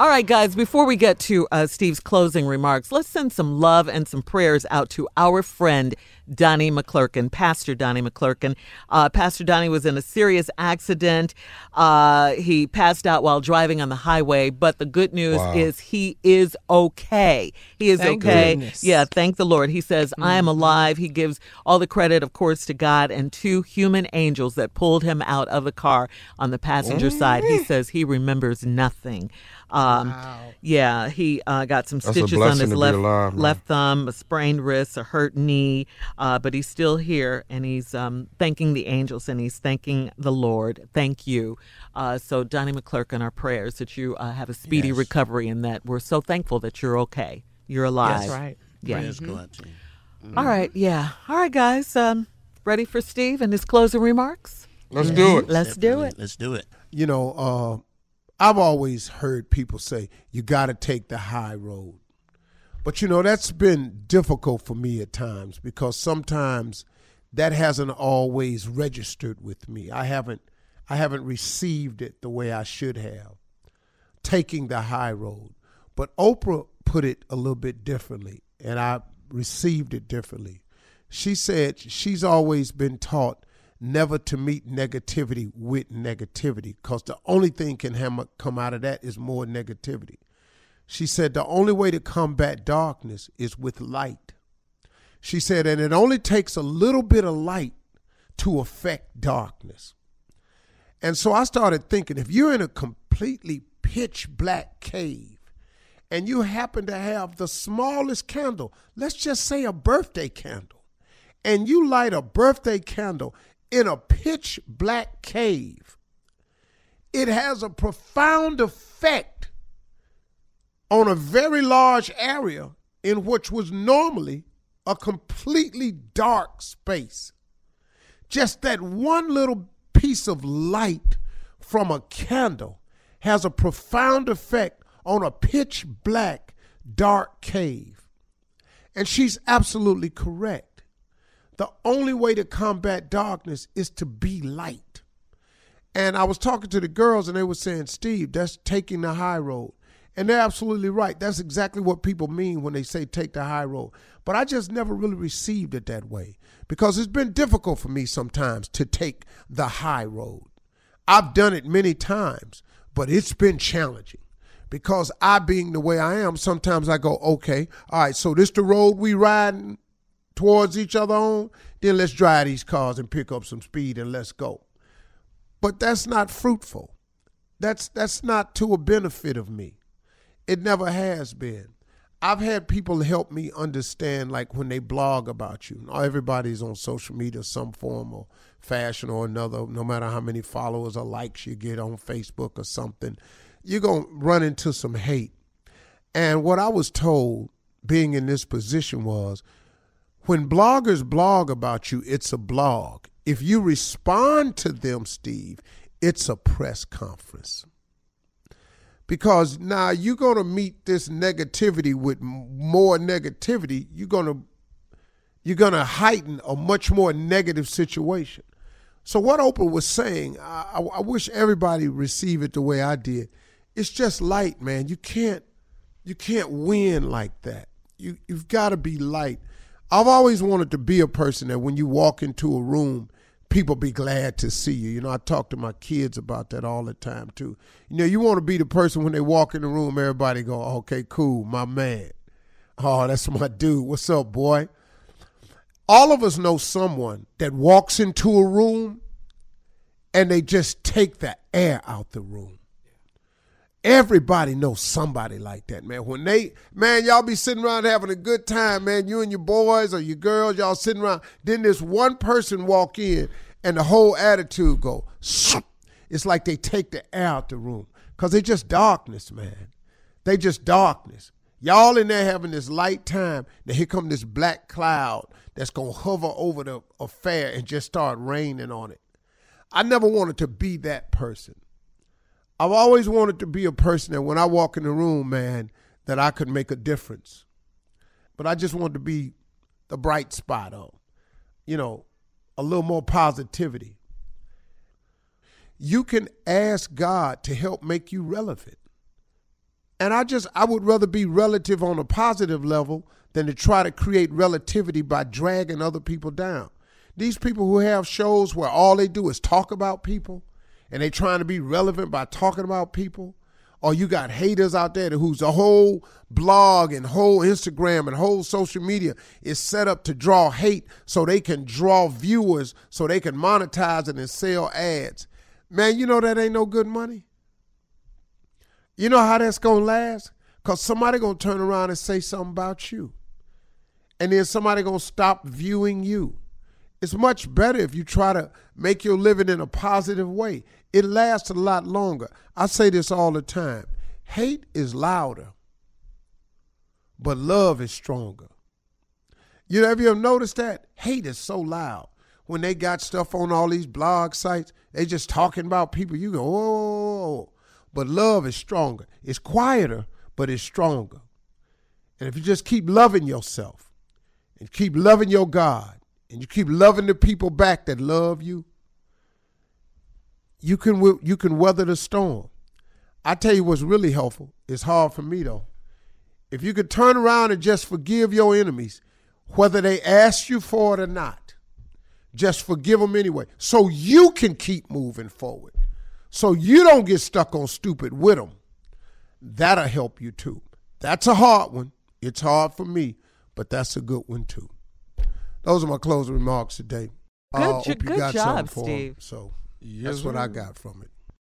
All right, guys, before we get to uh, Steve's closing remarks, let's send some love and some prayers out to our friend, Donnie McClurkin, Pastor Donnie McClurkin. Uh, Pastor Donnie was in a serious accident. Uh, he passed out while driving on the highway, but the good news Wow. is he is okay. He is Thank okay. goodness. Yeah, thank the Lord. He says, I am alive. He gives all the credit, of course, to God and two human angels that pulled him out of the car on the passenger side. He says he remembers nothing. Um, Yeah, he uh, got some That's stitches on his left alive, left thumb, a sprained wrist, a hurt knee, uh, but he's still here and he's um, thanking the angels and he's thanking the Lord. Thank you. Uh, so, Donnie McClurkin, our prayers that you uh, have a speedy Yes. recovery and that we're so thankful that you're okay. You're alive. That's right. Yeah. Prayers go out to you. All right. Yeah. All right, guys. Um, ready for Steve and his closing remarks? Let's do it. Let's do it. Let's do it. You know, uh, I've always heard people say you got to take the high road. But you know, that's been difficult for me at times because sometimes that hasn't always registered with me. I haven't I haven't received it the way I should have. Taking the high road. But Oprah put it a little bit differently and I received it differently. She said she's always been taught never to meet negativity with negativity because the only thing can come out of that is more negativity. She said the only way to combat darkness is with light. She said, and it only takes a little bit of light to affect darkness. And so I started thinking if you're in a completely pitch black cave and you happen to have the smallest candle, let's just say a birthday candle, and you light a birthday candle in a pitch black cave, it has a profound effect on a very large area in which was normally a completely dark space. Just that one little piece of light from a candle has a profound effect on a pitch black, dark cave. And she's absolutely correct. The only way to combat darkness is to be light. And I was talking to the girls, and they were saying, Steve, that's taking the high road. And they're absolutely right. That's exactly what people mean when they say take the high road. But I just never really received it that way because it's been difficult for me sometimes to take the high road. I've done it many times, but it's been challenging because I, being the way I am, sometimes I go, okay, all right, so this the road we riding towards each other on, then let's drive these cars and pick up some speed and let's go. But that's not fruitful. That's that's not to a benefit of me. It never has been. I've had people help me understand, like when they blog about you. Everybody's on social media, some form or fashion or another. No matter how many followers or likes you get on Facebook or something, you're gonna run into some hate. And what I was told, being in this position, was when bloggers blog about you, it's a blog. If you respond to them, Steve, it's a press conference. Because now you're going to meet this negativity with more negativity. You're going to you're going to heighten a much more negative situation. So what Oprah was saying, I, I, wish everybody receive it the way I did. It's just light, man. You can't you can't win like that. You you've got to be light. I've always wanted to be a person that when you walk into a room, people be glad to see you. You know, I talk to my kids about that all the time too. You know, you want to be the person when they walk in the room, everybody go, "Okay, cool, my man." Oh, that's my dude. What's up, boy? All of us know someone that walks into a room and they just take the air out the room. Everybody knows somebody like that, man. When they, man, y'all be sitting around having a good time, man. You and your boys or your girls, y'all sitting around. Then this one person walk in, and the whole attitude go. It's like they take the air out the room because they just darkness, man. They just darkness. Y'all in there having this light time. Then here come this black cloud that's gonna hover over the affair and just start raining on it. I never wanted to be that person. I've always wanted to be a person that when I walk in the room, man, that I could make a difference. But I just wanted to be the bright spot on, you know, a little more positivity. You can ask God to help make you relevant. And I just I would rather be relative on a positive level than to try to create relativity by dragging other people down. These people who have shows where all they do is talk about people and they trying to be relevant by talking about people, or you got haters out there whose whole blog and whole Instagram and whole social media is set up to draw hate so they can draw viewers so they can monetize and sell ads. Man, you know that ain't no good money. You know how that's gonna last? Cause somebody gonna turn around and say something about you. And then somebody gonna stop viewing you. It's much better if you try to make your living in a positive way. It lasts a lot longer. I say this all the time. Hate is louder, but love is stronger. You know, have you ever noticed that? Hate is so loud. When they got stuff on all these blog sites, they just talking about people. You go, oh, but love is stronger. It's quieter, but it's stronger. And if you just keep loving yourself and keep loving your God and you keep loving the people back that love you, you can you can weather the storm. I tell you what's really helpful. It's hard for me though. If you could turn around and just forgive your enemies, whether they ask you for it or not, just forgive them anyway, so you can keep moving forward so you don't get stuck on stupid with them. That'll help you too. That's a hard one. It's hard for me, but that's a good one too. Those are my closing remarks today. Good, uh, good job, Steve. Them, so yes, that's what I got from it.